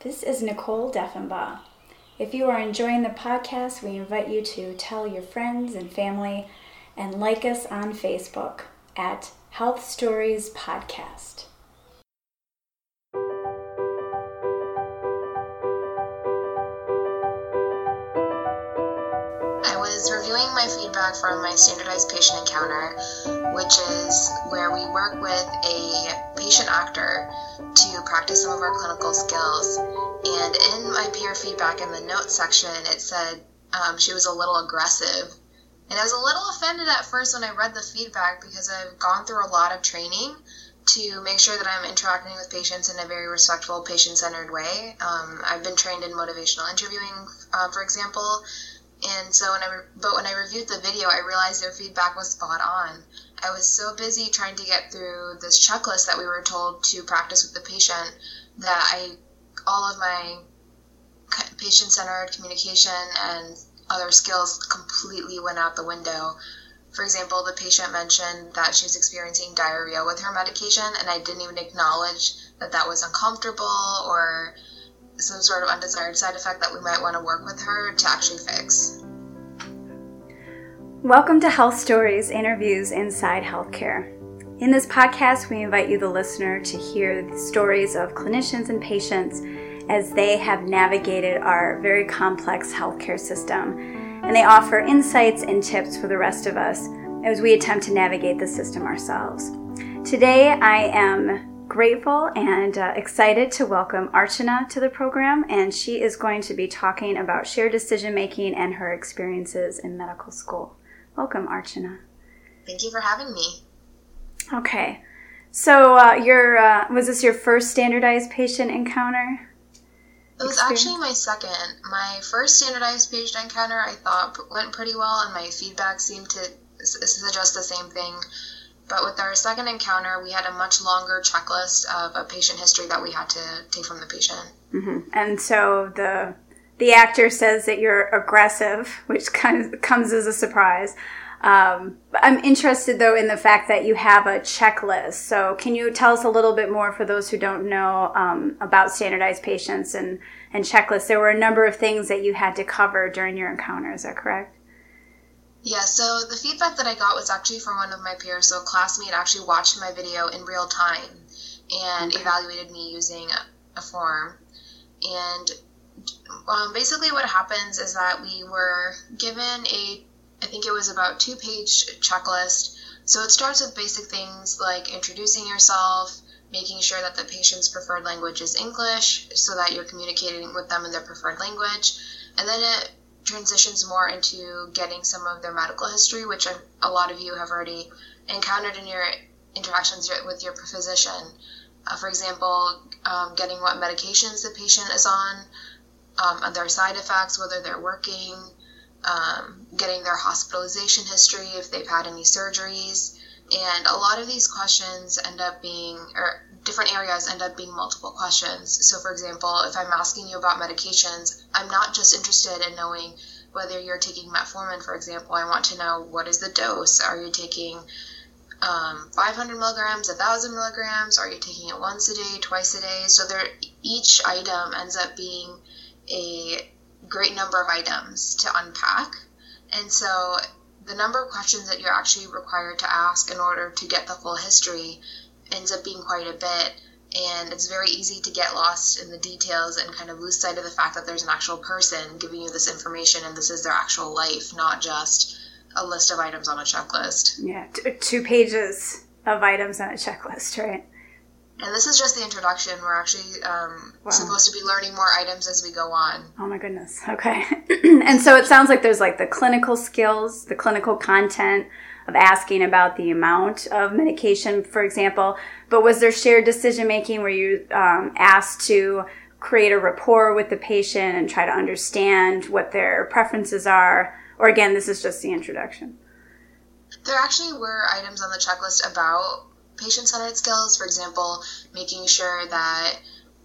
This is Nicole Defenbaugh. If you are enjoying the podcast, we invite you to tell your friends and family and like us on Facebook at Health Stories Podcast. From my standardized patient encounter, which is where we work with a patient actor to practice some of our clinical skills. And in my peer feedback in the notes section, it said um, she was a little aggressive. And I was a little offended at first when I read the feedback because I've gone through a lot of training to make sure that I'm interacting with patients in a very respectful, patient centered way. Um, I've been trained in motivational interviewing, uh, for example. And so when I, re- but when I reviewed the video, I realized their feedback was spot on. I was so busy trying to get through this checklist that we were told to practice with the patient that I, all of my patient centered communication and other skills completely went out the window. For example, the patient mentioned that she was experiencing diarrhea with her medication, and I didn't even acknowledge that that was uncomfortable or some sort of undesired side effect that we might want to work with her to actually fix. Welcome to Health Stories Interviews Inside Healthcare. In this podcast, we invite you, the listener, to hear the stories of clinicians and patients as they have navigated our very complex healthcare system. And they offer insights and tips for the rest of us as we attempt to navigate the system ourselves. Today, I am grateful and uh, excited to welcome Archana to the program, and she is going to be talking about shared decision making and her experiences in medical school. Welcome, Archana. Thank you for having me. Okay, so uh, your uh, was this your first standardized patient encounter? It was actually my second. My first standardized patient encounter I thought went pretty well, and my feedback seemed to suggest the same thing. But with our second encounter, we had a much longer checklist of a patient history that we had to take from the patient. Mm-hmm. And so the the actor says that you're aggressive, which kind of comes as a surprise. Um, I'm interested though in the fact that you have a checklist. So, can you tell us a little bit more for those who don't know um, about standardized patients and, and checklists? There were a number of things that you had to cover during your encounter. Is that correct? Yeah, so the feedback that I got was actually from one of my peers. So, a classmate actually watched my video in real time and okay. evaluated me using a, a form. And um, basically, what happens is that we were given a I think it was about two page checklist. So it starts with basic things like introducing yourself, making sure that the patient's preferred language is English so that you're communicating with them in their preferred language. And then it transitions more into getting some of their medical history, which a lot of you have already encountered in your interactions with your physician. Uh, for example, um, getting what medications the patient is on, um, their side effects, whether they're working, um, getting their hospitalization history, if they've had any surgeries. And a lot of these questions end up being, or different areas end up being multiple questions. So, for example, if I'm asking you about medications, I'm not just interested in knowing whether you're taking metformin, for example. I want to know what is the dose? Are you taking um, 500 milligrams, 1,000 milligrams? Are you taking it once a day, twice a day? So, there, each item ends up being a great number of items to unpack. And so the number of questions that you're actually required to ask in order to get the full history ends up being quite a bit. And it's very easy to get lost in the details and kind of lose sight of the fact that there's an actual person giving you this information and this is their actual life, not just a list of items on a checklist. Yeah, t- two pages of items on a checklist, right? And this is just the introduction. We're actually um, wow. supposed to be learning more items as we go on. Oh my goodness. Okay. and so it sounds like there's like the clinical skills, the clinical content of asking about the amount of medication, for example. But was there shared decision making where you um, asked to create a rapport with the patient and try to understand what their preferences are? Or again, this is just the introduction? There actually were items on the checklist about patient centered skills, for example, making sure that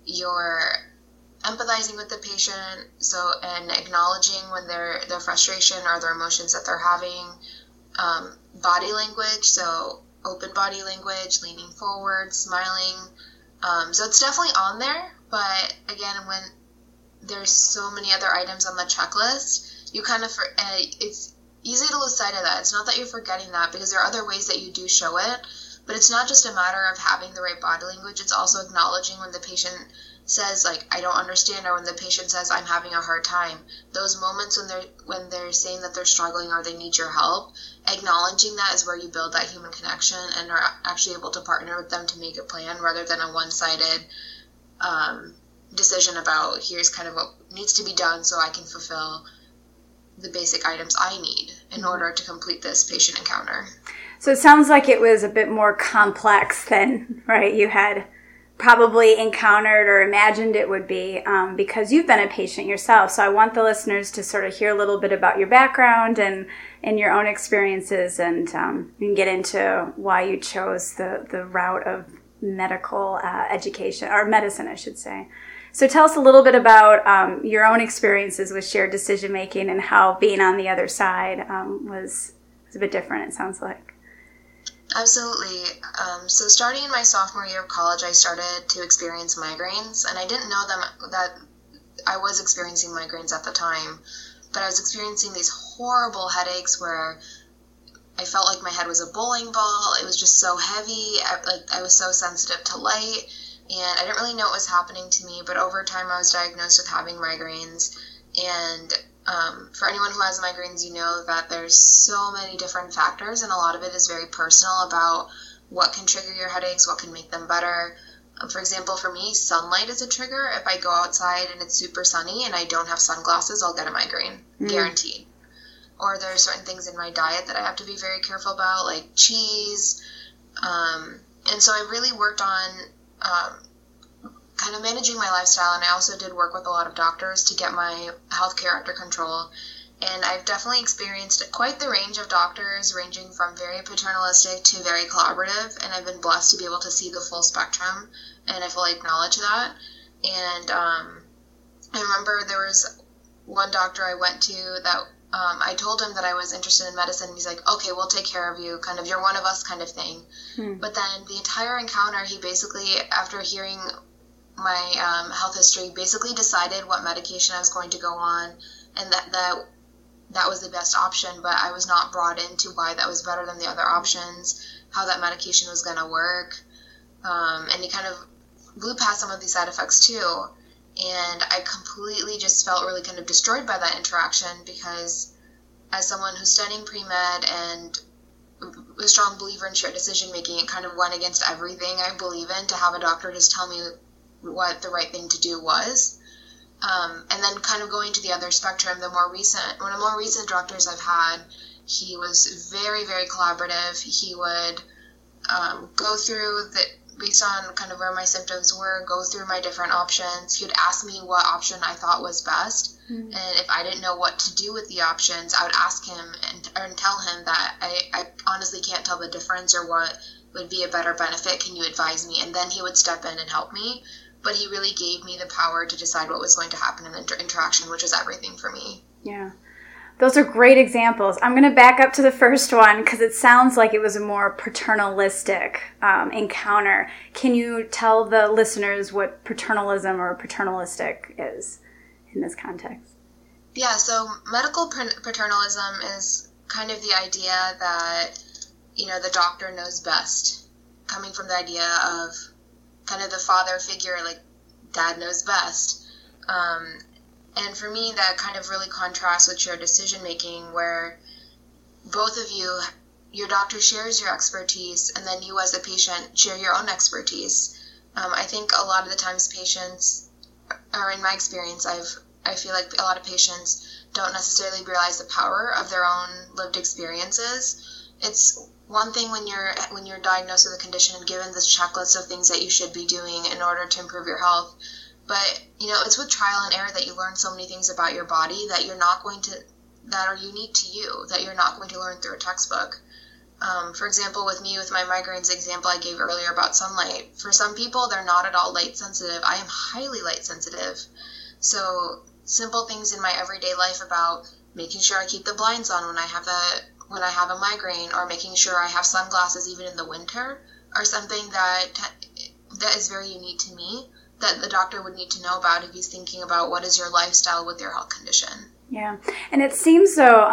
you're empathizing with the patient so and acknowledging when their their frustration or their emotions that they're having um, body language so open body language leaning forward smiling um, so it's definitely on there but again, when there's so many other items on the checklist, you kind of uh, it's easy to lose sight of that. It's not that you're forgetting that because there are other ways that you do show it, but it's not just a matter of having the right body language. It's also acknowledging when the patient says like I don't understand or when the patient says I'm having a hard time. Those moments when they're when they're saying that they're struggling or they need your help, acknowledging that is where you build that human connection and are actually able to partner with them to make a plan rather than a one-sided um, decision about here's kind of what needs to be done so I can fulfill the basic items I need in order to complete this patient encounter. So it sounds like it was a bit more complex than, right? You had probably encountered or imagined it would be um, because you've been a patient yourself. So I want the listeners to sort of hear a little bit about your background and, and your own experiences and, um, and get into why you chose the, the route of medical uh, education or medicine, I should say. So tell us a little bit about um, your own experiences with shared decision making and how being on the other side um, was was a bit different. It sounds like. Absolutely. Um, so starting in my sophomore year of college, I started to experience migraines, and I didn't know them that I was experiencing migraines at the time, but I was experiencing these horrible headaches where I felt like my head was a bowling ball. It was just so heavy. I, like I was so sensitive to light and I didn't really know what was happening to me. But over time, I was diagnosed with having migraines, and um, for anyone who has migraines, you know that there's so many different factors, and a lot of it is very personal about what can trigger your headaches, what can make them better. Um, for example, for me, sunlight is a trigger. If I go outside and it's super sunny and I don't have sunglasses, I'll get a migraine, mm. guaranteed. Or there are certain things in my diet that I have to be very careful about, like cheese. Um, and so I really worked on um, kind of managing my lifestyle, and I also did work with a lot of doctors to get my healthcare under control. And I've definitely experienced quite the range of doctors, ranging from very paternalistic to very collaborative. And I've been blessed to be able to see the full spectrum, and I fully acknowledge that. And um, I remember there was one doctor I went to that um, I told him that I was interested in medicine. And he's like, okay, we'll take care of you, kind of, you're one of us, kind of thing. Hmm. But then the entire encounter, he basically, after hearing my um, health history, basically decided what medication I was going to go on, and that that that was the best option. But I was not brought into why that was better than the other options, how that medication was going to work, um, and he kind of blew past some of these side effects too and I completely just felt really kind of destroyed by that interaction because as someone who's studying pre-med and a strong believer in shared decision making, it kind of went against everything I believe in to have a doctor just tell me what the right thing to do was. Um, and then kind of going to the other spectrum, the more recent, one of the more recent doctors I've had, he was very, very collaborative. He would um, go through the based on kind of where my symptoms were, go through my different options. He would ask me what option I thought was best. Mm-hmm. And if I didn't know what to do with the options, I would ask him and, and tell him that I, I honestly can't tell the difference or what would be a better benefit. Can you advise me? And then he would step in and help me. But he really gave me the power to decide what was going to happen in the inter- interaction, which was everything for me. Yeah. Those are great examples. I'm going to back up to the first one because it sounds like it was a more paternalistic um, encounter. Can you tell the listeners what paternalism or paternalistic is in this context? Yeah, so medical paternalism is kind of the idea that, you know, the doctor knows best, coming from the idea of kind of the father figure, like dad knows best. Um, and for me, that kind of really contrasts with your decision making, where both of you, your doctor shares your expertise, and then you as a patient share your own expertise. Um, I think a lot of the times patients, or in my experience, I've I feel like a lot of patients don't necessarily realize the power of their own lived experiences. It's one thing when you're when you're diagnosed with a condition and given this checklist of things that you should be doing in order to improve your health but, you know, it's with trial and error that you learn so many things about your body that you're not going to, that are unique to you, that you're not going to learn through a textbook. Um, for example, with me, with my migraines example I gave earlier about sunlight, for some people, they're not at all light sensitive. I am highly light sensitive. So, simple things in my everyday life about making sure I keep the blinds on when I have a when I have a migraine or making sure I have sunglasses even in the winter are something that that is very unique to me that the doctor would need to know about if he's thinking about what is your lifestyle with your health condition. Yeah, and it seems so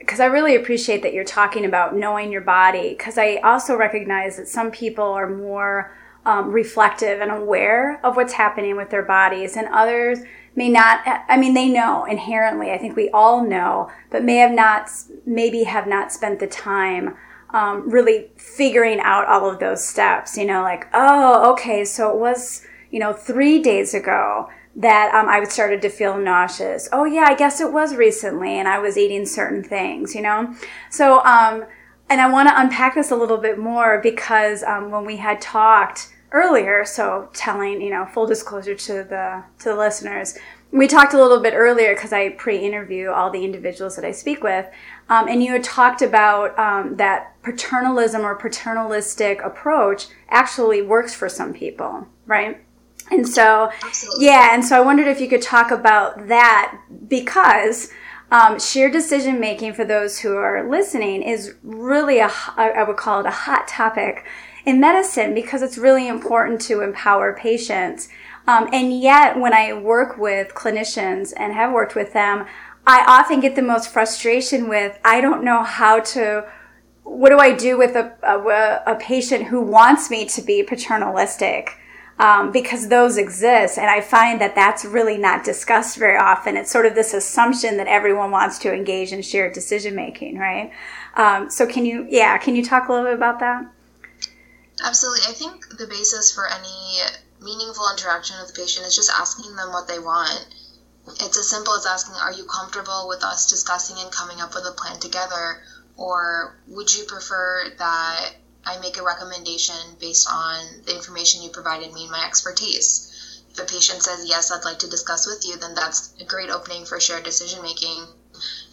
because um, I really appreciate that you're talking about knowing your body, because I also recognize that some people are more um, reflective and aware of what's happening with their bodies, and others may not. I mean, they know inherently. I think we all know, but may have not, maybe have not spent the time um, really figuring out all of those steps. You know, like, oh, okay, so it was, you know, three days ago that um, I started to feel nauseous. Oh, yeah, I guess it was recently, and I was eating certain things, you know? So, um, and I want to unpack this a little bit more because um, when we had talked earlier, so telling, you know, full disclosure to the to the listeners, we talked a little bit earlier because I pre-interview all the individuals that I speak with, um, and you had talked about um, that paternalism or paternalistic approach actually works for some people, right? And so, Absolutely. yeah, and so I wondered if you could talk about that because um, shared decision making for those who are listening is really a, I would call it a hot topic in medicine because it's really important to empower patients. Um, and yet, when I work with clinicians and have worked with them, I often get the most frustration with I don't know how to. What do I do with a, a, a patient who wants me to be paternalistic? um, because those exist. And I find that that's really not discussed very often. It's sort of this assumption that everyone wants to engage in shared decision making, right? Um, so can you, yeah, can you talk a little bit about that? Absolutely. I think the basis for any meaningful interaction with the patient is just asking them what they want. It's as simple as asking, Are you comfortable with us discussing and coming up with a plan together? Or would you prefer that I make a recommendation based on the information you provided me and my expertise. If a patient says, Yes, I'd like to discuss with you, then that's a great opening for shared decision making.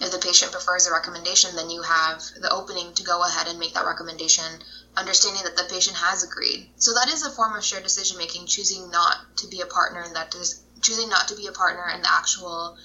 If the patient prefers a recommendation, then you have the opening to go ahead and make that recommendation, understanding that the patient has agreed. So that is a form of shared decision making, choosing not to be a partner in that, choosing not to be a partner in the actual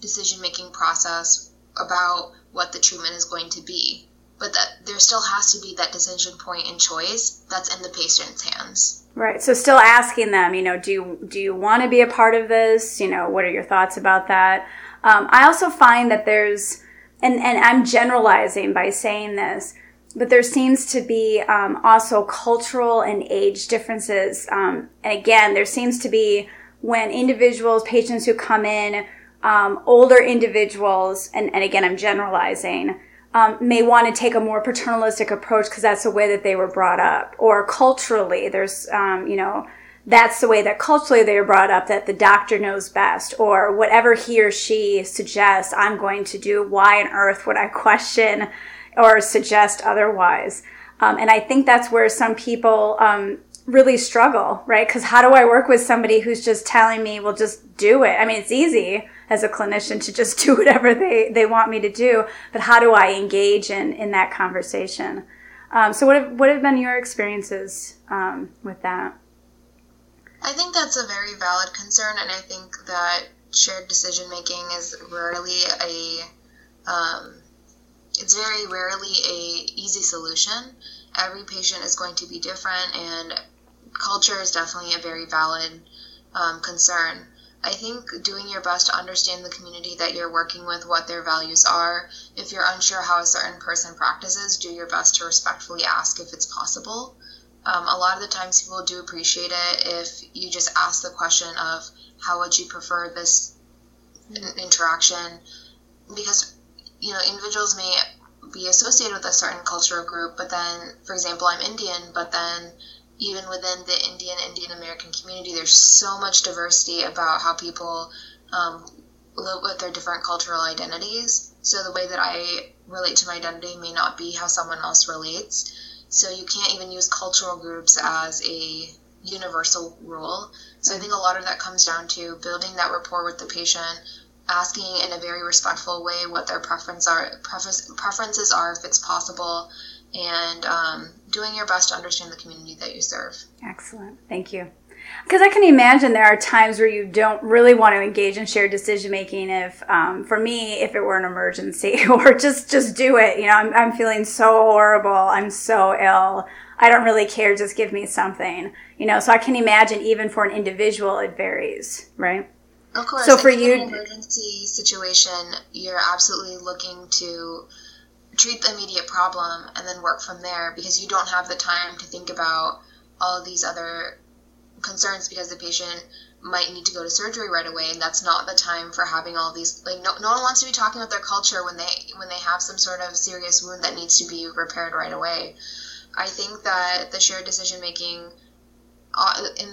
decision making process about what the treatment is going to be but that there still has to be that decision point and choice that's in the patient's hands. Right. So still asking them, you know, do you, do you want to be a part of this? You know, what are your thoughts about that? Um, I also find that there's, and, and I'm generalizing by saying this, but there seems to be um, also cultural and age differences. Um, and again, there seems to be when individuals, patients who come in, um, older individuals, and, and again, I'm generalizing, um, may want to take a more paternalistic approach because that's the way that they were brought up. Or culturally, there's, um, you know, that's the way that culturally they were brought up that the doctor knows best or whatever he or she suggests I'm going to do. Why on earth would I question or suggest otherwise? Um, and I think that's where some people um, really struggle, right? Because how do I work with somebody who's just telling me, well, just do it? I mean, it's easy as a clinician to just do whatever they, they want me to do, but how do I engage in, in that conversation? Um, so, what have, what have been your experiences um, with that? I think that's a very valid concern, and I think that shared decision making is rarely a um, it's very rarely a easy solution. Every patient is going to be different, and culture is definitely a very valid um, concern. I think doing your best to understand the community that you're working with, what their values are. If you're unsure how a certain person practices, do your best to respectfully ask if it's possible. Um, a lot of the times, people do appreciate it if you just ask the question of how would you prefer this interaction, because you know individuals may be associated with a certain cultural group, but then, for example, I'm Indian, but then even within the Indian Indian American community, there's so much diversity about how people um, live with their different cultural identities. So the way that I relate to my identity may not be how someone else relates. So you can't even use cultural groups as a universal rule. So I think a lot of that comes down to building that rapport with the patient, asking in a very respectful way what their preference are, preferences are if it's possible, and um, doing your best to understand the community that you serve. Excellent. Thank you. Because I can imagine there are times where you don't really want to engage in shared decision making. If, um, for me, if it were an emergency, or just just do it. You know, I'm I'm feeling so horrible. I'm so ill. I don't really care. Just give me something. You know, so I can imagine even for an individual, it varies, right? Of course. So for you, in an emergency situation, you're absolutely looking to treat the immediate problem and then work from there because you don't have the time to think about all of these other concerns because the patient might need to go to surgery right away and that's not the time for having all these like no, no one wants to be talking about their culture when they when they have some sort of serious wound that needs to be repaired right away i think that the shared decision making uh, in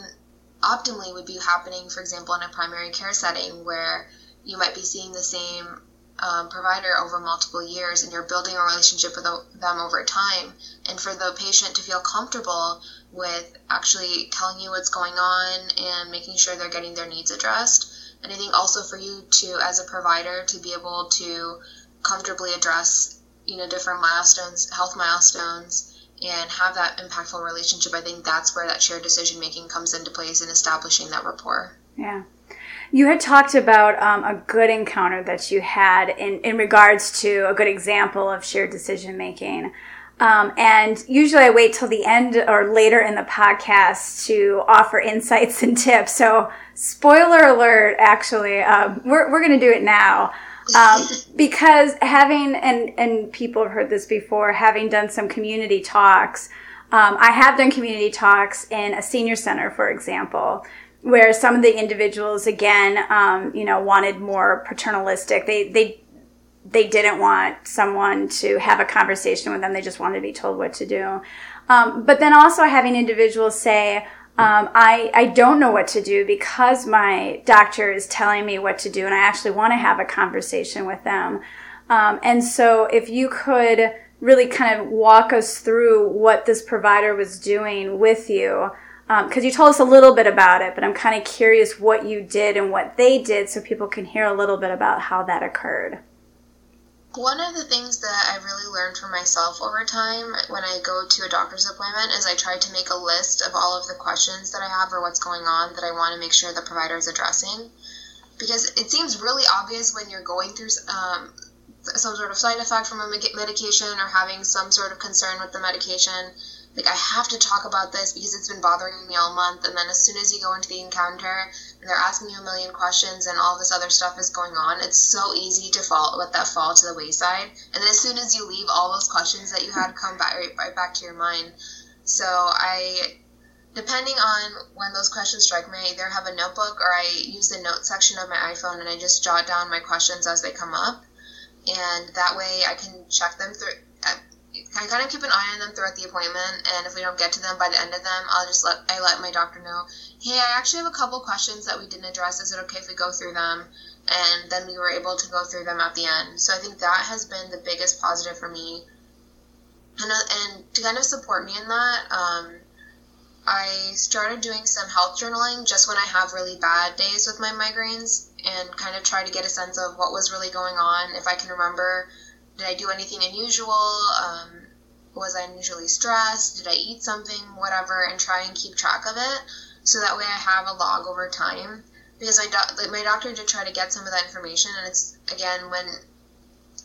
optimally would be happening for example in a primary care setting where you might be seeing the same um, provider over multiple years and you're building a relationship with them over time. And for the patient to feel comfortable with actually telling you what's going on and making sure they're getting their needs addressed. And i think also for you to as a provider to be able to comfortably address you know different milestones health milestones and have that impactful relationship i think that's where that shared decision making comes into place in establishing that rapport yeah you had talked about um, a good encounter that you had in, in regards to a good example of shared decision making. Um, and usually I wait till the end or later in the podcast to offer insights and tips. So, spoiler alert, actually, um, we're, we're going to do it now. Um, because having, and, and people have heard this before, having done some community talks, um, I have done community talks in a senior center, for example, where some of the individuals again um, you know wanted more paternalistic. They they they didn't want someone to have a conversation with them. They just wanted to be told what to do. Um, but then also having individuals say um, I, I don't know what to do because my doctor is telling me what to do and i actually want to have a conversation with them um, and so if you could really kind of walk us through what this provider was doing with you because um, you told us a little bit about it, but I'm kind of curious what you did and what they did so people can hear a little bit about how that occurred. One of the things that I really learned for myself over time when I go to a doctor's appointment is I try to make a list of all of the questions that I have or what's going on that I want to make sure the provider is addressing. Because it seems really obvious when you're going through um, some sort of side effect from a medication or having some sort of concern with the medication like I have to talk about this because it's been bothering me all month. And then as soon as you go into the encounter and they're asking you a million questions and all this other stuff is going on, it's so easy to fall let that fall to the wayside. And then as soon as you leave, all those questions that you had come back right, right back to your mind. So I depending on when those questions strike me, I either have a notebook or I use the note section of my iPhone and I just jot down my questions as they come up. And that way I can check them through I kind of keep an eye on them throughout the appointment, and if we don't get to them by the end of them, I'll just let I let my doctor know, hey, I actually have a couple questions that we didn't address. Is it okay if we go through them? And then we were able to go through them at the end. So I think that has been the biggest positive for me, and uh, and to kind of support me in that. Um, I started doing some health journaling just when I have really bad days with my migraines and kind of try to get a sense of what was really going on. If I can remember did I do anything unusual? Um, was I unusually stressed? Did I eat something? Whatever, and try and keep track of it so that way I have a log over time. Because I do- my doctor did try to get some of that information, and it's again when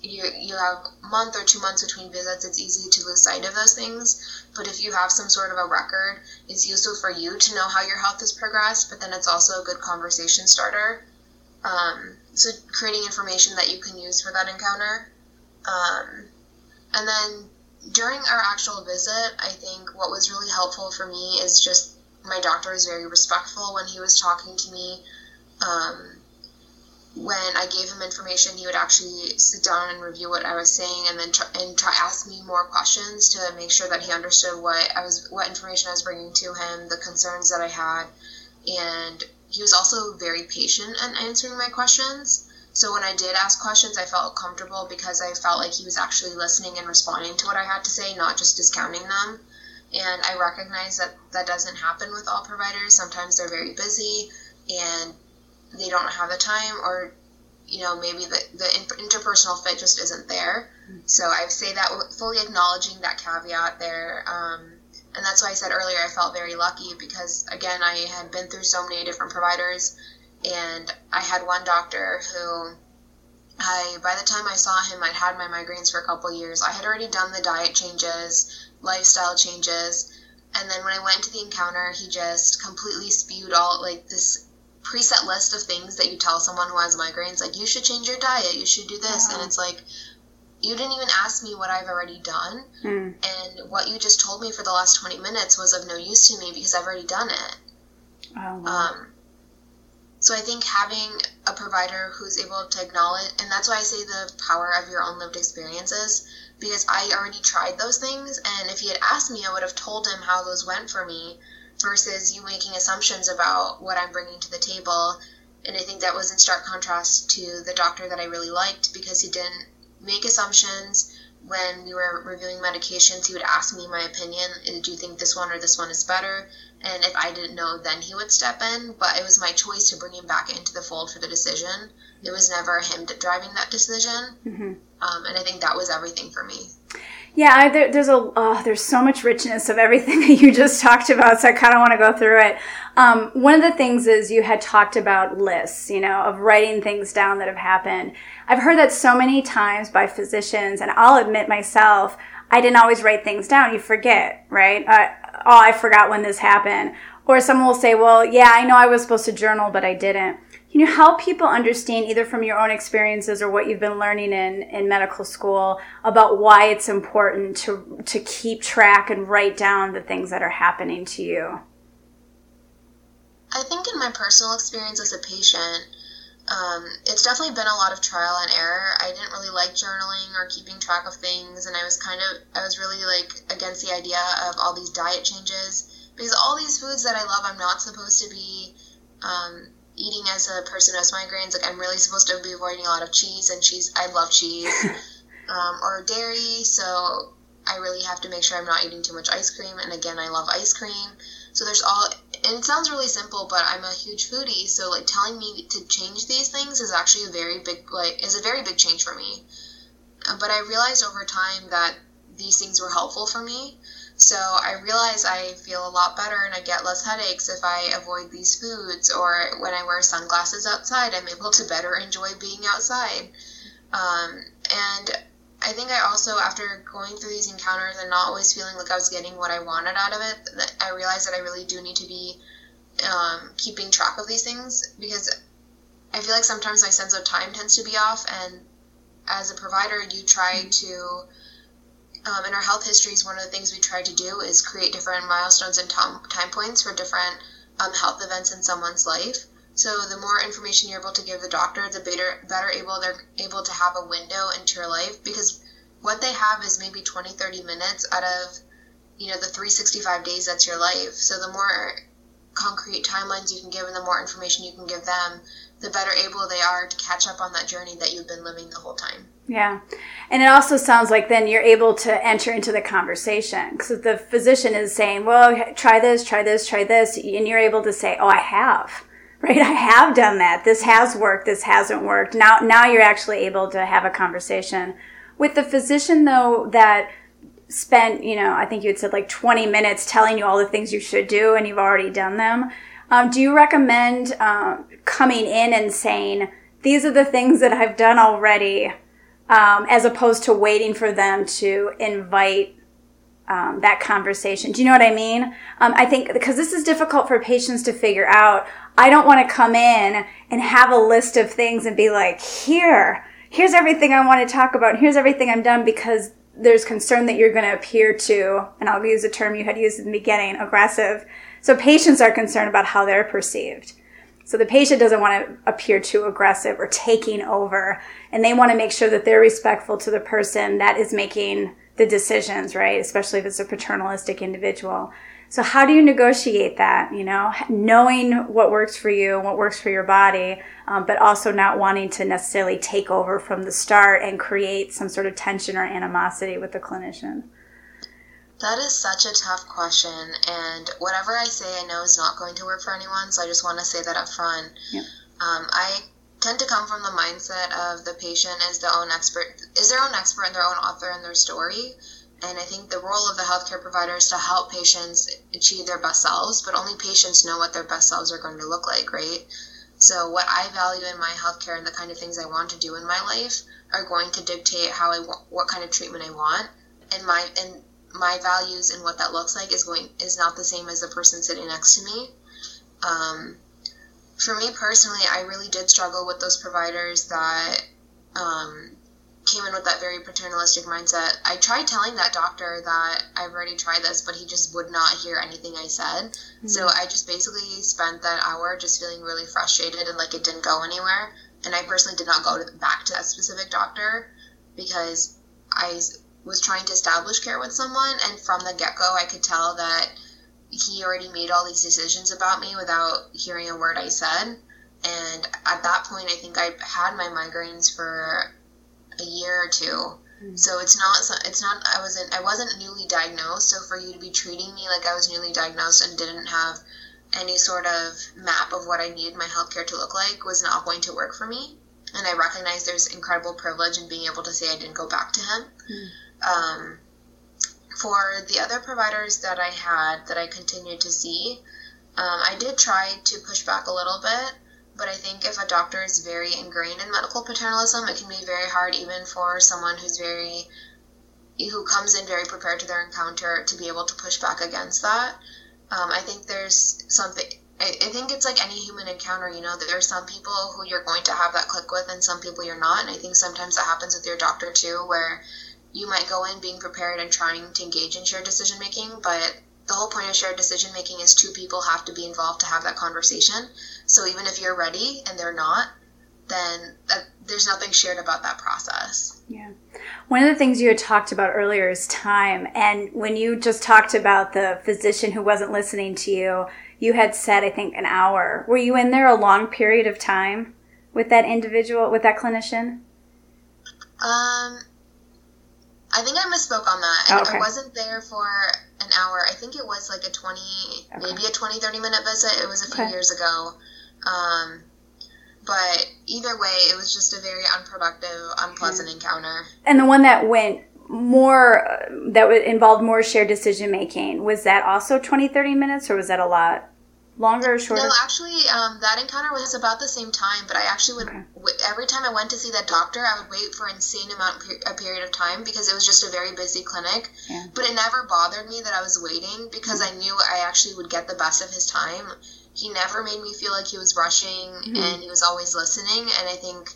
you you have a month or two months between visits, it's easy to lose sight of those things. But if you have some sort of a record, it's useful for you to know how your health has progressed. But then it's also a good conversation starter. Um, so creating information that you can use for that encounter. Um, and then during our actual visit, I think what was really helpful for me is just my doctor was very respectful when he was talking to me. Um, when I gave him information, he would actually sit down and review what I was saying, and then try, and try ask me more questions to make sure that he understood what I was, what information I was bringing to him, the concerns that I had, and he was also very patient in answering my questions. So when I did ask questions, I felt comfortable because I felt like he was actually listening and responding to what I had to say, not just discounting them. And I recognize that that doesn't happen with all providers. Sometimes they're very busy and they don't have the time, or you know maybe the, the interpersonal fit just isn't there. So I say that fully acknowledging that caveat there. Um, and that's why I said earlier I felt very lucky because again I had been through so many different providers and I had one doctor who I by the time I saw him I'd had my migraines for a couple years. I had already done the diet changes, lifestyle changes, and then when I went to the encounter he just completely spewed all like this preset list of things that you tell someone who has migraines like you should change your diet, you should do this and it's like you didn't even ask me what I've already done. Mm. And what you just told me for the last 20 minutes was of no use to me because I've already done it. Oh, wow. Um, so I think having a provider who's able to acknowledge, and that's why I say the power of your own lived experiences, because I already tried those things. And if he had asked me, I would have told him how those went for me versus you making assumptions about what I'm bringing to the table. And I think that was in stark contrast to the doctor that I really liked because he didn't make assumptions. When we were reviewing medications, he would ask me my opinion. Do you think this one or this one is better? And if I didn't know, then he would step in. But it was my choice to bring him back into the fold for the decision. It was never him driving that decision. Mm-hmm. Um, and I think that was everything for me. Yeah, I, there, there's a oh, there's so much richness of everything that you just talked about, so I kind of want to go through it. Um, one of the things is you had talked about lists, you know, of writing things down that have happened. I've heard that so many times by physicians, and I'll admit myself, I didn't always write things down. You forget, right? Uh, oh, I forgot when this happened. Or someone will say, well, yeah, I know I was supposed to journal, but I didn't. Can you help people understand either from your own experiences or what you've been learning in, in medical school about why it's important to, to keep track and write down the things that are happening to you? I think in my personal experience as a patient, um, it's definitely been a lot of trial and error. I didn't really like journaling or keeping track of things, and I was kind of, I was really like against the idea of all these diet changes because all these foods that I love, I'm not supposed to be um, eating as a person who has migraines. Like I'm really supposed to be avoiding a lot of cheese and cheese. I love cheese um, or dairy, so I really have to make sure I'm not eating too much ice cream. And again, I love ice cream. So there's all, and it sounds really simple, but I'm a huge foodie. So like telling me to change these things is actually a very big like is a very big change for me. Uh, but I realized over time that these things were helpful for me. So I realize I feel a lot better and I get less headaches if I avoid these foods, or when I wear sunglasses outside, I'm able to better enjoy being outside. Um, and I think I also, after going through these encounters and not always feeling like I was getting what I wanted out of it, that I realized that I really do need to be um, keeping track of these things because I feel like sometimes my sense of time tends to be off. And as a provider, you try to um, in our health histories, one of the things we try to do is create different milestones and time, time points for different um, health events in someone's life. So the more information you're able to give the doctor, the better better able they're able to have a window into your life because what they have is maybe 20 30 minutes out of you know the 365 days that's your life. So the more concrete timelines you can give and the more information you can give them, the better able they are to catch up on that journey that you've been living the whole time. Yeah. And it also sounds like then you're able to enter into the conversation because the physician is saying, well, try this, try this, try this. And you're able to say, oh, I have, right? I have done that. This has worked. This hasn't worked. Now, now you're actually able to have a conversation with the physician though that spent, you know, I think you had said like 20 minutes telling you all the things you should do and you've already done them. Um, do you recommend um, coming in and saying, these are the things that I've done already? um, as opposed to waiting for them to invite um, that conversation. Do you know what I mean? Um, I think because this is difficult for patients to figure out. I don't want to come in and have a list of things and be like, here, here's everything I want to talk about. Here's everything I'm done because there's concern that you're going to appear to, and I'll use a term you had used in the beginning, aggressive. So patients are concerned about how they're perceived. So the patient doesn't want to appear too aggressive or taking over, and they want to make sure that they're respectful to the person that is making the decisions, right? Especially if it's a paternalistic individual. So how do you negotiate that? You know, knowing what works for you, and what works for your body, um, but also not wanting to necessarily take over from the start and create some sort of tension or animosity with the clinician. That is such a tough question, and whatever I say, I know is not going to work for anyone. So I just want to say that up front. Yep. Um, I tend to come from the mindset of the patient is their own expert, is their own expert and their own author in their story, And I think the role of the healthcare provider is to help patients achieve their best selves, but only patients know what their best selves are going to look like, right? So, what I value in my healthcare and the kind of things I want to do in my life are going to dictate how I want, what kind of treatment I want, and my and my values and what that looks like is going is not the same as the person sitting next to me. Um, for me personally, I really did struggle with those providers that um, came in with that very paternalistic mindset. I tried telling that doctor that I've already tried this, but he just would not hear anything I said. Mm-hmm. So I just basically spent that hour just feeling really frustrated and like it didn't go anywhere. And I personally did not go to, back to that specific doctor because I was trying to establish care with someone, and from the get go, I could tell that he already made all these decisions about me without hearing a word I said. And at that point, I think I had my migraines for a year or 2 mm-hmm. So it's not it's not I wasn't I wasn't newly diagnosed. So for you to be treating me like I was newly diagnosed and didn't have any sort of map of what I needed my healthcare to look like was not going to work for me. And I recognize there's incredible privilege in being able to say I didn't go back to him. Mm-hmm. Um, for the other providers that I had that I continued to see, um, I did try to push back a little bit, but I think if a doctor is very ingrained in medical paternalism, it can be very hard even for someone who's very who comes in very prepared to their encounter to be able to push back against that. Um, I think there's something. I, I think it's like any human encounter, you know, there are some people who you're going to have that click with, and some people you're not. And I think sometimes that happens with your doctor too, where you might go in being prepared and trying to engage in shared decision making, but the whole point of shared decision making is two people have to be involved to have that conversation. So even if you're ready and they're not, then that, there's nothing shared about that process. Yeah. One of the things you had talked about earlier is time. And when you just talked about the physician who wasn't listening to you, you had said, I think, an hour. Were you in there a long period of time with that individual, with that clinician? Um, I think I misspoke on that. Oh, okay. I wasn't there for an hour. I think it was like a 20, okay. maybe a 20, 30 minute visit. It was a few okay. years ago. Um, but either way, it was just a very unproductive, unpleasant mm. encounter. And the one that went more, uh, that involved more shared decision making, was that also 20, 30 minutes or was that a lot? longer or shorter? No, actually, um, that encounter was about the same time. But I actually would okay. w- every time I went to see that doctor, I would wait for an insane amount a period of time because it was just a very busy clinic. Yeah. But it never bothered me that I was waiting because mm-hmm. I knew I actually would get the best of his time. He never made me feel like he was rushing, mm-hmm. and he was always listening. And I think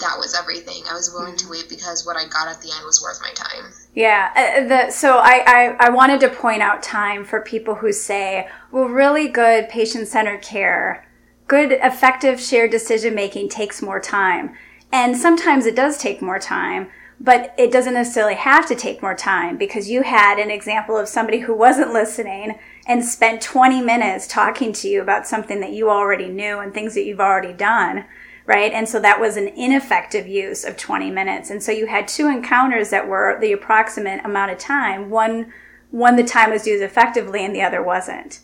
that was everything. I was willing mm-hmm. to wait because what I got at the end was worth my time. Yeah. Uh, the, so I, I, I wanted to point out time for people who say, well, really good patient centered care, good, effective shared decision making takes more time. And sometimes it does take more time, but it doesn't necessarily have to take more time because you had an example of somebody who wasn't listening and spent 20 minutes talking to you about something that you already knew and things that you've already done right? And so that was an ineffective use of 20 minutes. And so you had two encounters that were the approximate amount of time. One, one the time was used effectively and the other wasn't.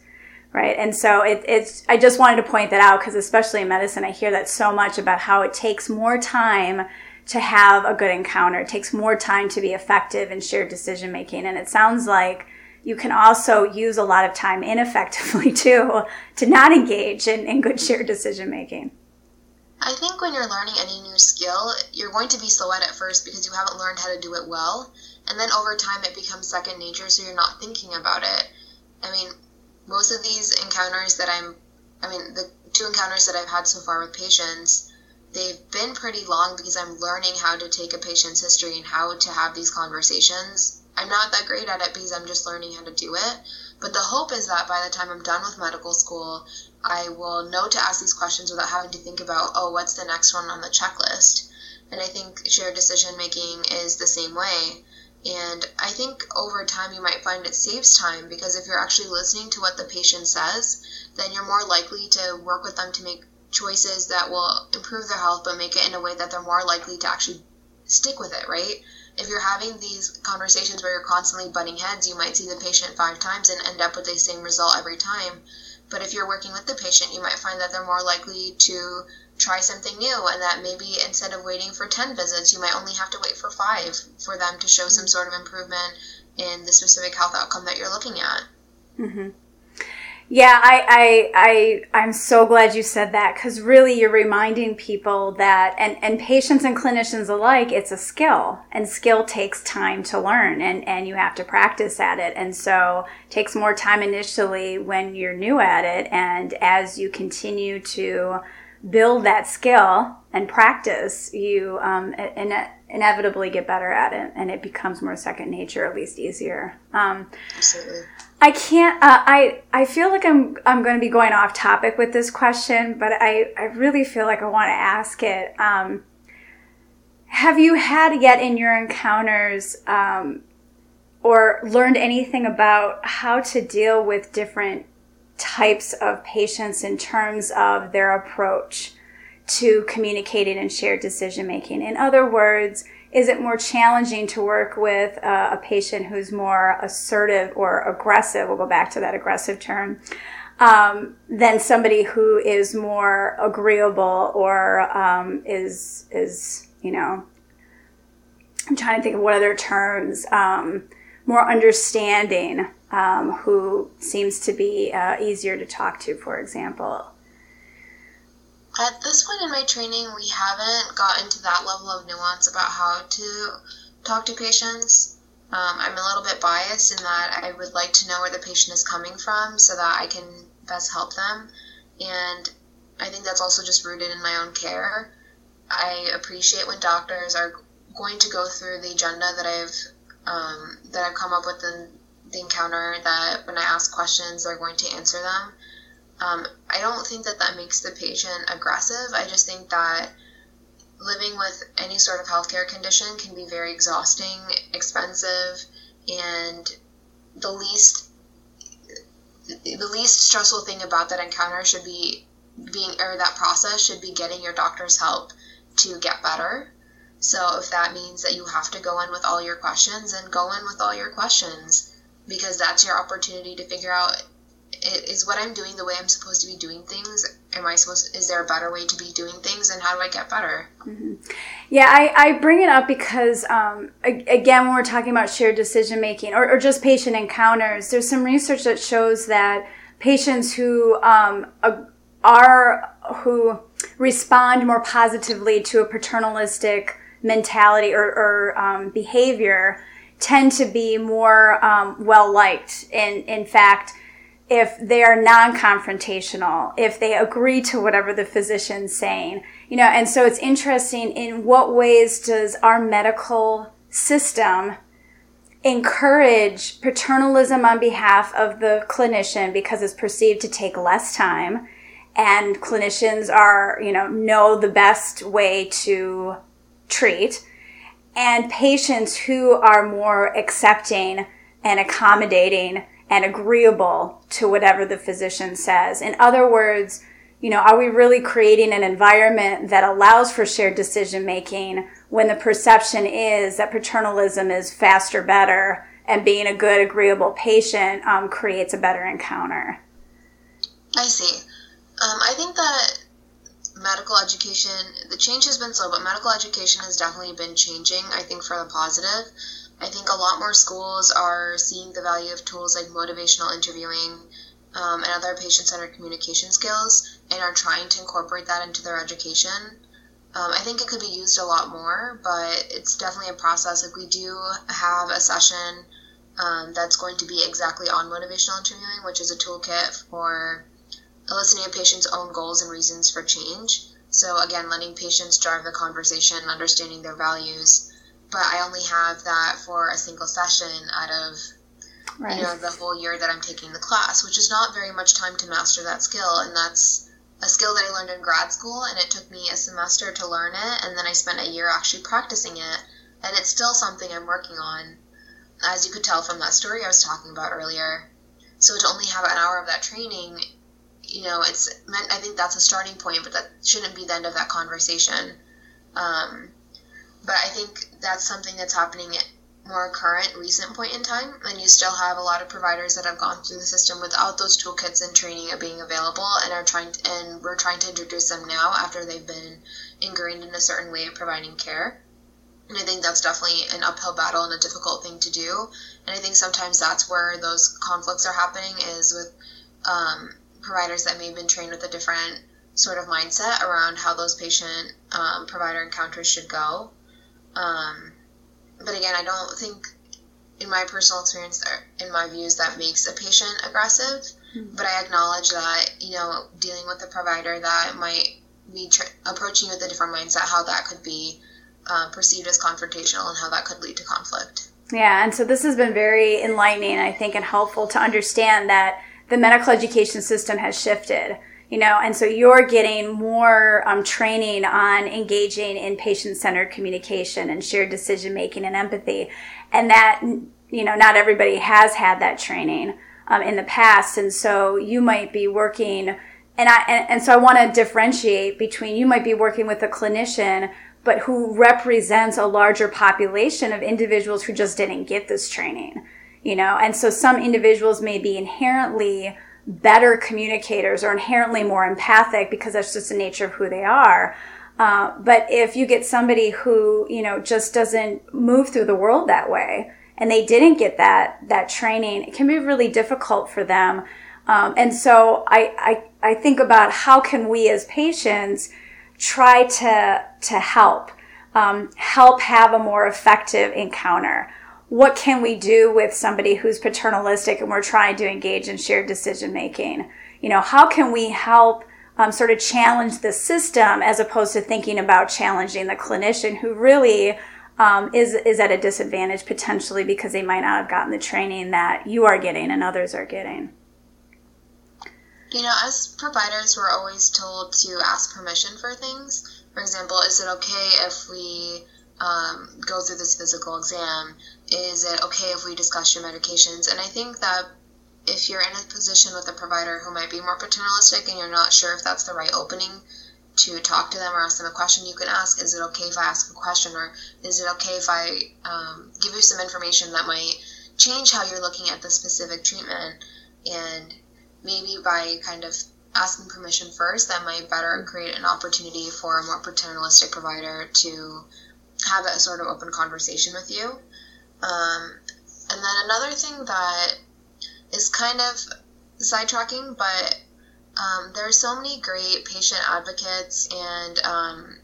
Right. And so it, it's, I just wanted to point that out because especially in medicine, I hear that so much about how it takes more time to have a good encounter. It takes more time to be effective in shared decision making. And it sounds like you can also use a lot of time ineffectively too to not engage in, in good shared decision making. I think when you're learning any new skill, you're going to be slow at it first because you haven't learned how to do it well. And then over time, it becomes second nature, so you're not thinking about it. I mean, most of these encounters that I'm, I mean, the two encounters that I've had so far with patients, they've been pretty long because I'm learning how to take a patient's history and how to have these conversations. I'm not that great at it because I'm just learning how to do it. But the hope is that by the time I'm done with medical school, I will know to ask these questions without having to think about, oh, what's the next one on the checklist? And I think shared decision making is the same way. And I think over time you might find it saves time because if you're actually listening to what the patient says, then you're more likely to work with them to make choices that will improve their health but make it in a way that they're more likely to actually stick with it, right? If you're having these conversations where you're constantly butting heads, you might see the patient five times and end up with the same result every time. But if you're working with the patient, you might find that they're more likely to try something new and that maybe instead of waiting for 10 visits you might only have to wait for five for them to show some sort of improvement in the specific health outcome that you're looking at mm-hmm. Yeah, I, I, I, I'm so glad you said that because really you're reminding people that, and, and patients and clinicians alike, it's a skill and skill takes time to learn and, and you have to practice at it. And so it takes more time initially when you're new at it. And as you continue to build that skill and practice, you um, in, inevitably get better at it and it becomes more second nature, at least easier. Um, Absolutely. I can't. Uh, I I feel like I'm I'm going to be going off topic with this question, but I I really feel like I want to ask it. Um, have you had yet in your encounters um, or learned anything about how to deal with different types of patients in terms of their approach to communicating and shared decision making? In other words, is it more challenging to work with uh, a patient who's more assertive or aggressive? We'll go back to that aggressive term. Um, than somebody who is more agreeable or um, is is you know I'm trying to think of what other terms um, more understanding um, who seems to be uh, easier to talk to for example at this point in my training, we haven't gotten to that level of nuance about how to talk to patients. Um, I'm a little bit biased in that I would like to know where the patient is coming from so that I can best help them. And I think that's also just rooted in my own care. I appreciate when doctors are going to go through the agenda that I've um, that I've come up with in the encounter. That when I ask questions, they're going to answer them. Um, I don't think that that makes the patient aggressive. I just think that living with any sort of healthcare condition can be very exhausting, expensive, and the least the least stressful thing about that encounter should be being or that process should be getting your doctor's help to get better. So if that means that you have to go in with all your questions, then go in with all your questions because that's your opportunity to figure out is what I'm doing the way I'm supposed to be doing things? Am I supposed? Is there a better way to be doing things, and how do I get better? Mm-hmm. Yeah, I, I bring it up because um, again, when we're talking about shared decision making or, or, just patient encounters, there's some research that shows that patients who um, are who respond more positively to a paternalistic mentality or, or um, behavior tend to be more um, well liked. And in fact if they are non-confrontational, if they agree to whatever the physician's saying, you know, and so it's interesting in what ways does our medical system encourage paternalism on behalf of the clinician because it's perceived to take less time and clinicians are, you know, know the best way to treat and patients who are more accepting and accommodating and agreeable to whatever the physician says. In other words, you know, are we really creating an environment that allows for shared decision making when the perception is that paternalism is faster, better, and being a good, agreeable patient um, creates a better encounter? I see. Um, I think that medical education, the change has been slow, but medical education has definitely been changing, I think, for the positive. I think a lot more schools are seeing the value of tools like motivational interviewing um, and other patient centered communication skills and are trying to incorporate that into their education. Um, I think it could be used a lot more, but it's definitely a process. Like, we do have a session um, that's going to be exactly on motivational interviewing, which is a toolkit for eliciting a patient's own goals and reasons for change. So, again, letting patients drive the conversation, understanding their values, but I only have that for a single session out of right. you know the whole year that I'm taking the class, which is not very much time to master that skill, and that's a skill that I learned in grad school, and it took me a semester to learn it, and then I spent a year actually practicing it, and it's still something I'm working on, as you could tell from that story I was talking about earlier. So to only have an hour of that training, you know, it's meant. I think that's a starting point, but that shouldn't be the end of that conversation. Um, but I think that's something that's happening at more current, recent point in time, and you still have a lot of providers that have gone through the system without those toolkits and training being available, and are trying to, and we're trying to introduce them now after they've been ingrained in a certain way of providing care. And I think that's definitely an uphill battle and a difficult thing to do. And I think sometimes that's where those conflicts are happening is with um, providers that may have been trained with a different sort of mindset around how those patient um, provider encounters should go. Um, but again, I don't think, in my personal experience, in my views, that makes a patient aggressive. Mm-hmm. But I acknowledge that, you know, dealing with a provider that might be tr- approaching with a different mindset, how that could be uh, perceived as confrontational and how that could lead to conflict. Yeah, and so this has been very enlightening, I think, and helpful to understand that the medical education system has shifted you know and so you're getting more um, training on engaging in patient-centered communication and shared decision making and empathy. And that you know not everybody has had that training um, in the past. And so you might be working and i and, and so i want to differentiate between you might be working with a clinician but who represents a larger population of individuals who just didn't get this training you know? And so some individuals may be inherently better communicators or inherently more empathic because that's just the nature of who they are. Uh, but if you get somebody who you know just doesn't move through the world that way and they didn't get that that training it can be really difficult for them. Um, and so I, I i think about how can we as patients try to to help um, help have a more effective encounter what can we do with somebody who's paternalistic and we're trying to engage in shared decision making? You know, how can we help um, sort of challenge the system as opposed to thinking about challenging the clinician who really um, is is at a disadvantage potentially because they might not have gotten the training that you are getting and others are getting. You know, as providers, we're always told to ask permission for things. For example, is it okay if we um, go through this physical exam? Is it okay if we discuss your medications? And I think that if you're in a position with a provider who might be more paternalistic and you're not sure if that's the right opening to talk to them or ask them a question, you can ask, is it okay if I ask a question? Or is it okay if I um, give you some information that might change how you're looking at the specific treatment? And maybe by kind of asking permission first, that might better create an opportunity for a more paternalistic provider to have a sort of open conversation with you. Um, and then another thing that is kind of sidetracking, but um, there are so many great patient advocates and um,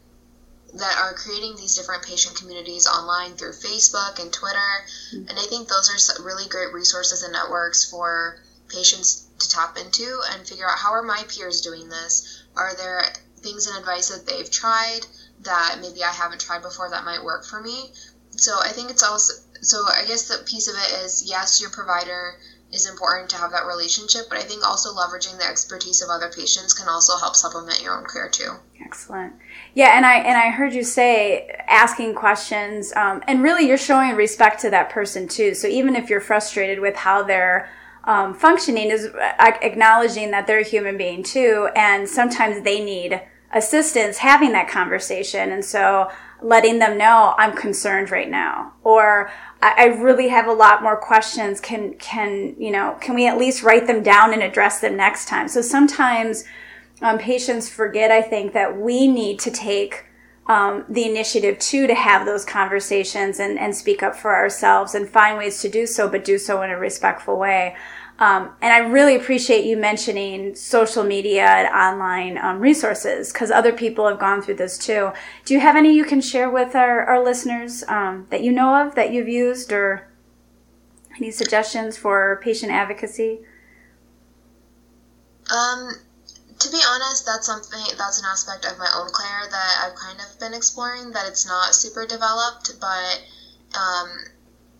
that are creating these different patient communities online through Facebook and Twitter. Mm-hmm. And I think those are really great resources and networks for patients to tap into and figure out how are my peers doing this? Are there things and advice that they've tried that maybe I haven't tried before that might work for me? So I think it's also so I guess the piece of it is yes, your provider is important to have that relationship, but I think also leveraging the expertise of other patients can also help supplement your own care too. Excellent. Yeah, and I and I heard you say asking questions, um, and really you're showing respect to that person too. So even if you're frustrated with how they're um, functioning, is acknowledging that they're a human being too, and sometimes they need assistance having that conversation, and so letting them know I'm concerned right now, or I, really have a lot more questions. Can can you know? Can we at least write them down and address them next time? So sometimes um, patients forget. I think that we need to take um, the initiative too to have those conversations and, and speak up for ourselves and find ways to do so, but do so in a respectful way. Um, and I really appreciate you mentioning social media and online um, resources because other people have gone through this too. Do you have any you can share with our, our listeners um, that you know of that you've used or any suggestions for patient advocacy? Um, to be honest, that's something that's an aspect of my own care that I've kind of been exploring. That it's not super developed, but um,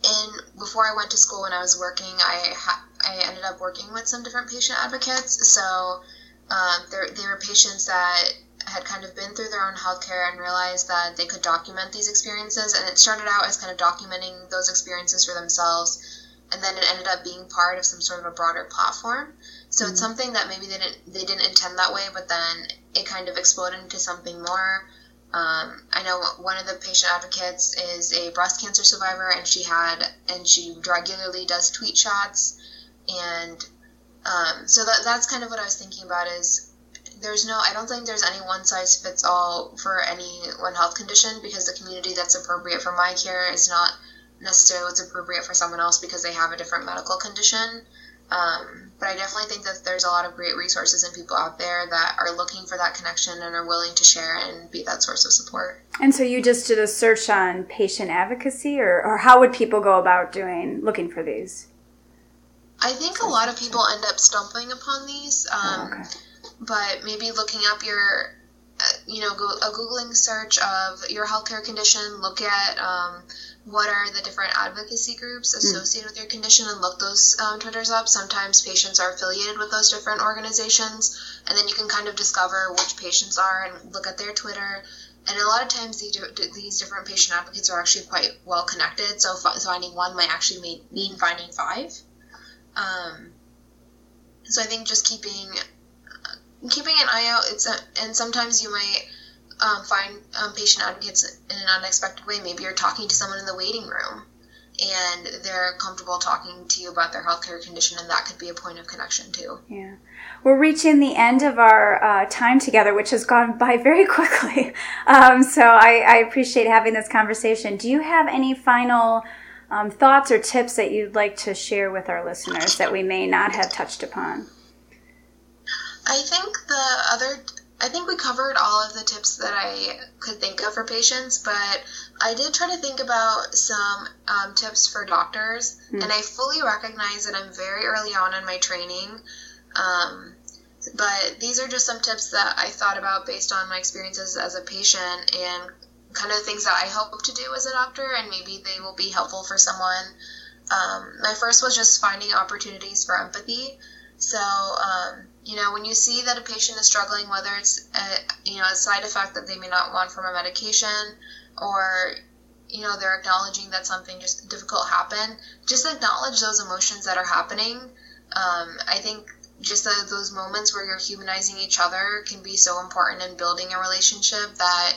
in before I went to school when I was working, I ha- I ended up working with some different patient advocates. So um, there were patients that had kind of been through their own healthcare and realized that they could document these experiences. And it started out as kind of documenting those experiences for themselves, and then it ended up being part of some sort of a broader platform. So mm-hmm. it's something that maybe they didn't they didn't intend that way, but then it kind of exploded into something more. Um, I know one of the patient advocates is a breast cancer survivor, and she had and she regularly does tweet shots, and um, so that, that's kind of what I was thinking about is there's no I don't think there's any one size fits all for any one health condition because the community that's appropriate for my care is not necessarily what's appropriate for someone else because they have a different medical condition. Um, but I definitely think that there's a lot of great resources and people out there that are looking for that connection and are willing to share and be that source of support. And so you just did a search on patient advocacy, or, or how would people go about doing looking for these? I think a lot of people end up stumbling upon these, um, oh, okay. but maybe looking up your, uh, you know, a googling search of your healthcare condition. Look at um, what are the different advocacy groups hmm. associated mm. with your condition and look those um, Twitters up. Sometimes patients are affiliated with those different organizations, and then you can kind of discover which patients are and look at their Twitter. And a lot of times, these different patient advocates are actually quite well connected. So finding one might actually mean finding five. Um, so I think just keeping keeping an eye out. It's a, and sometimes you might um, find um, patient advocates in an unexpected way. Maybe you're talking to someone in the waiting room and they're comfortable talking to you about their healthcare condition, and that could be a point of connection too. Yeah. We're reaching the end of our uh, time together, which has gone by very quickly. Um, so I, I, appreciate having this conversation. Do you have any final um, thoughts or tips that you'd like to share with our listeners that we may not have touched upon? I think the other I think we covered all of the tips that I could think of for patients, but I did try to think about some um, tips for doctors, mm. and I fully recognize that I'm very early on in my training. Um, but these are just some tips that I thought about based on my experiences as a patient and kind of things that I hope to do as a doctor, and maybe they will be helpful for someone. Um, my first was just finding opportunities for empathy. So, um, you know, when you see that a patient is struggling, whether it's a, you know a side effect that they may not want from a medication, or you know they're acknowledging that something just difficult happened, just acknowledge those emotions that are happening. Um, I think just the, those moments where you're humanizing each other can be so important in building a relationship that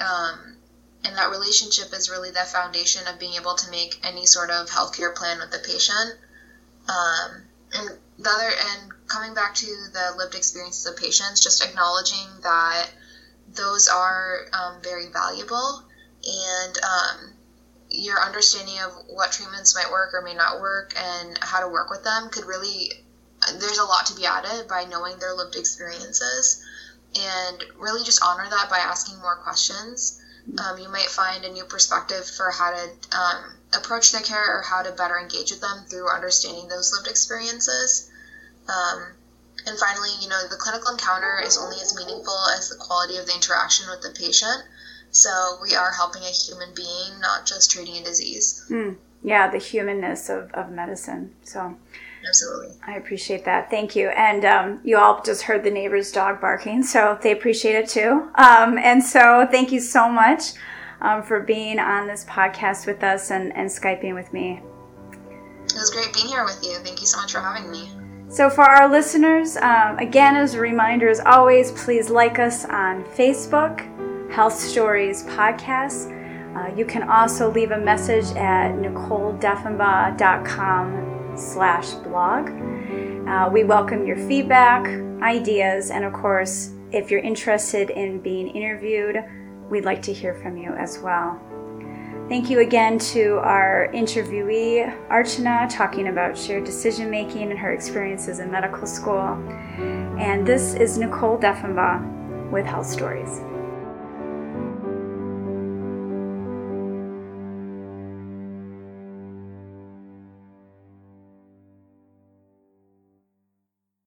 um, and that relationship is really the foundation of being able to make any sort of healthcare plan with the patient. Um, and the other and coming back to the lived experiences of patients, just acknowledging that those are um, very valuable and um, your understanding of what treatments might work or may not work and how to work with them could really there's a lot to be added by knowing their lived experiences and really just honor that by asking more questions um, you might find a new perspective for how to um, approach their care or how to better engage with them through understanding those lived experiences um, and finally, you know, the clinical encounter is only as meaningful as the quality of the interaction with the patient. So we are helping a human being, not just treating a disease. Mm, yeah, the humanness of, of medicine. So absolutely. I appreciate that. Thank you. And um, you all just heard the neighbor's dog barking, so they appreciate it too. Um, and so thank you so much um, for being on this podcast with us and, and Skyping with me. It was great being here with you. Thank you so much for having me. So, for our listeners, um, again, as a reminder, as always, please like us on Facebook, Health Stories Podcast. Uh, you can also leave a message at nicoledefenbaugh.com slash blog. Uh, we welcome your feedback, ideas, and of course, if you're interested in being interviewed, we'd like to hear from you as well. Thank you again to our interviewee, Archana, talking about shared decision making and her experiences in medical school. And this is Nicole Defenbaugh with Health Stories.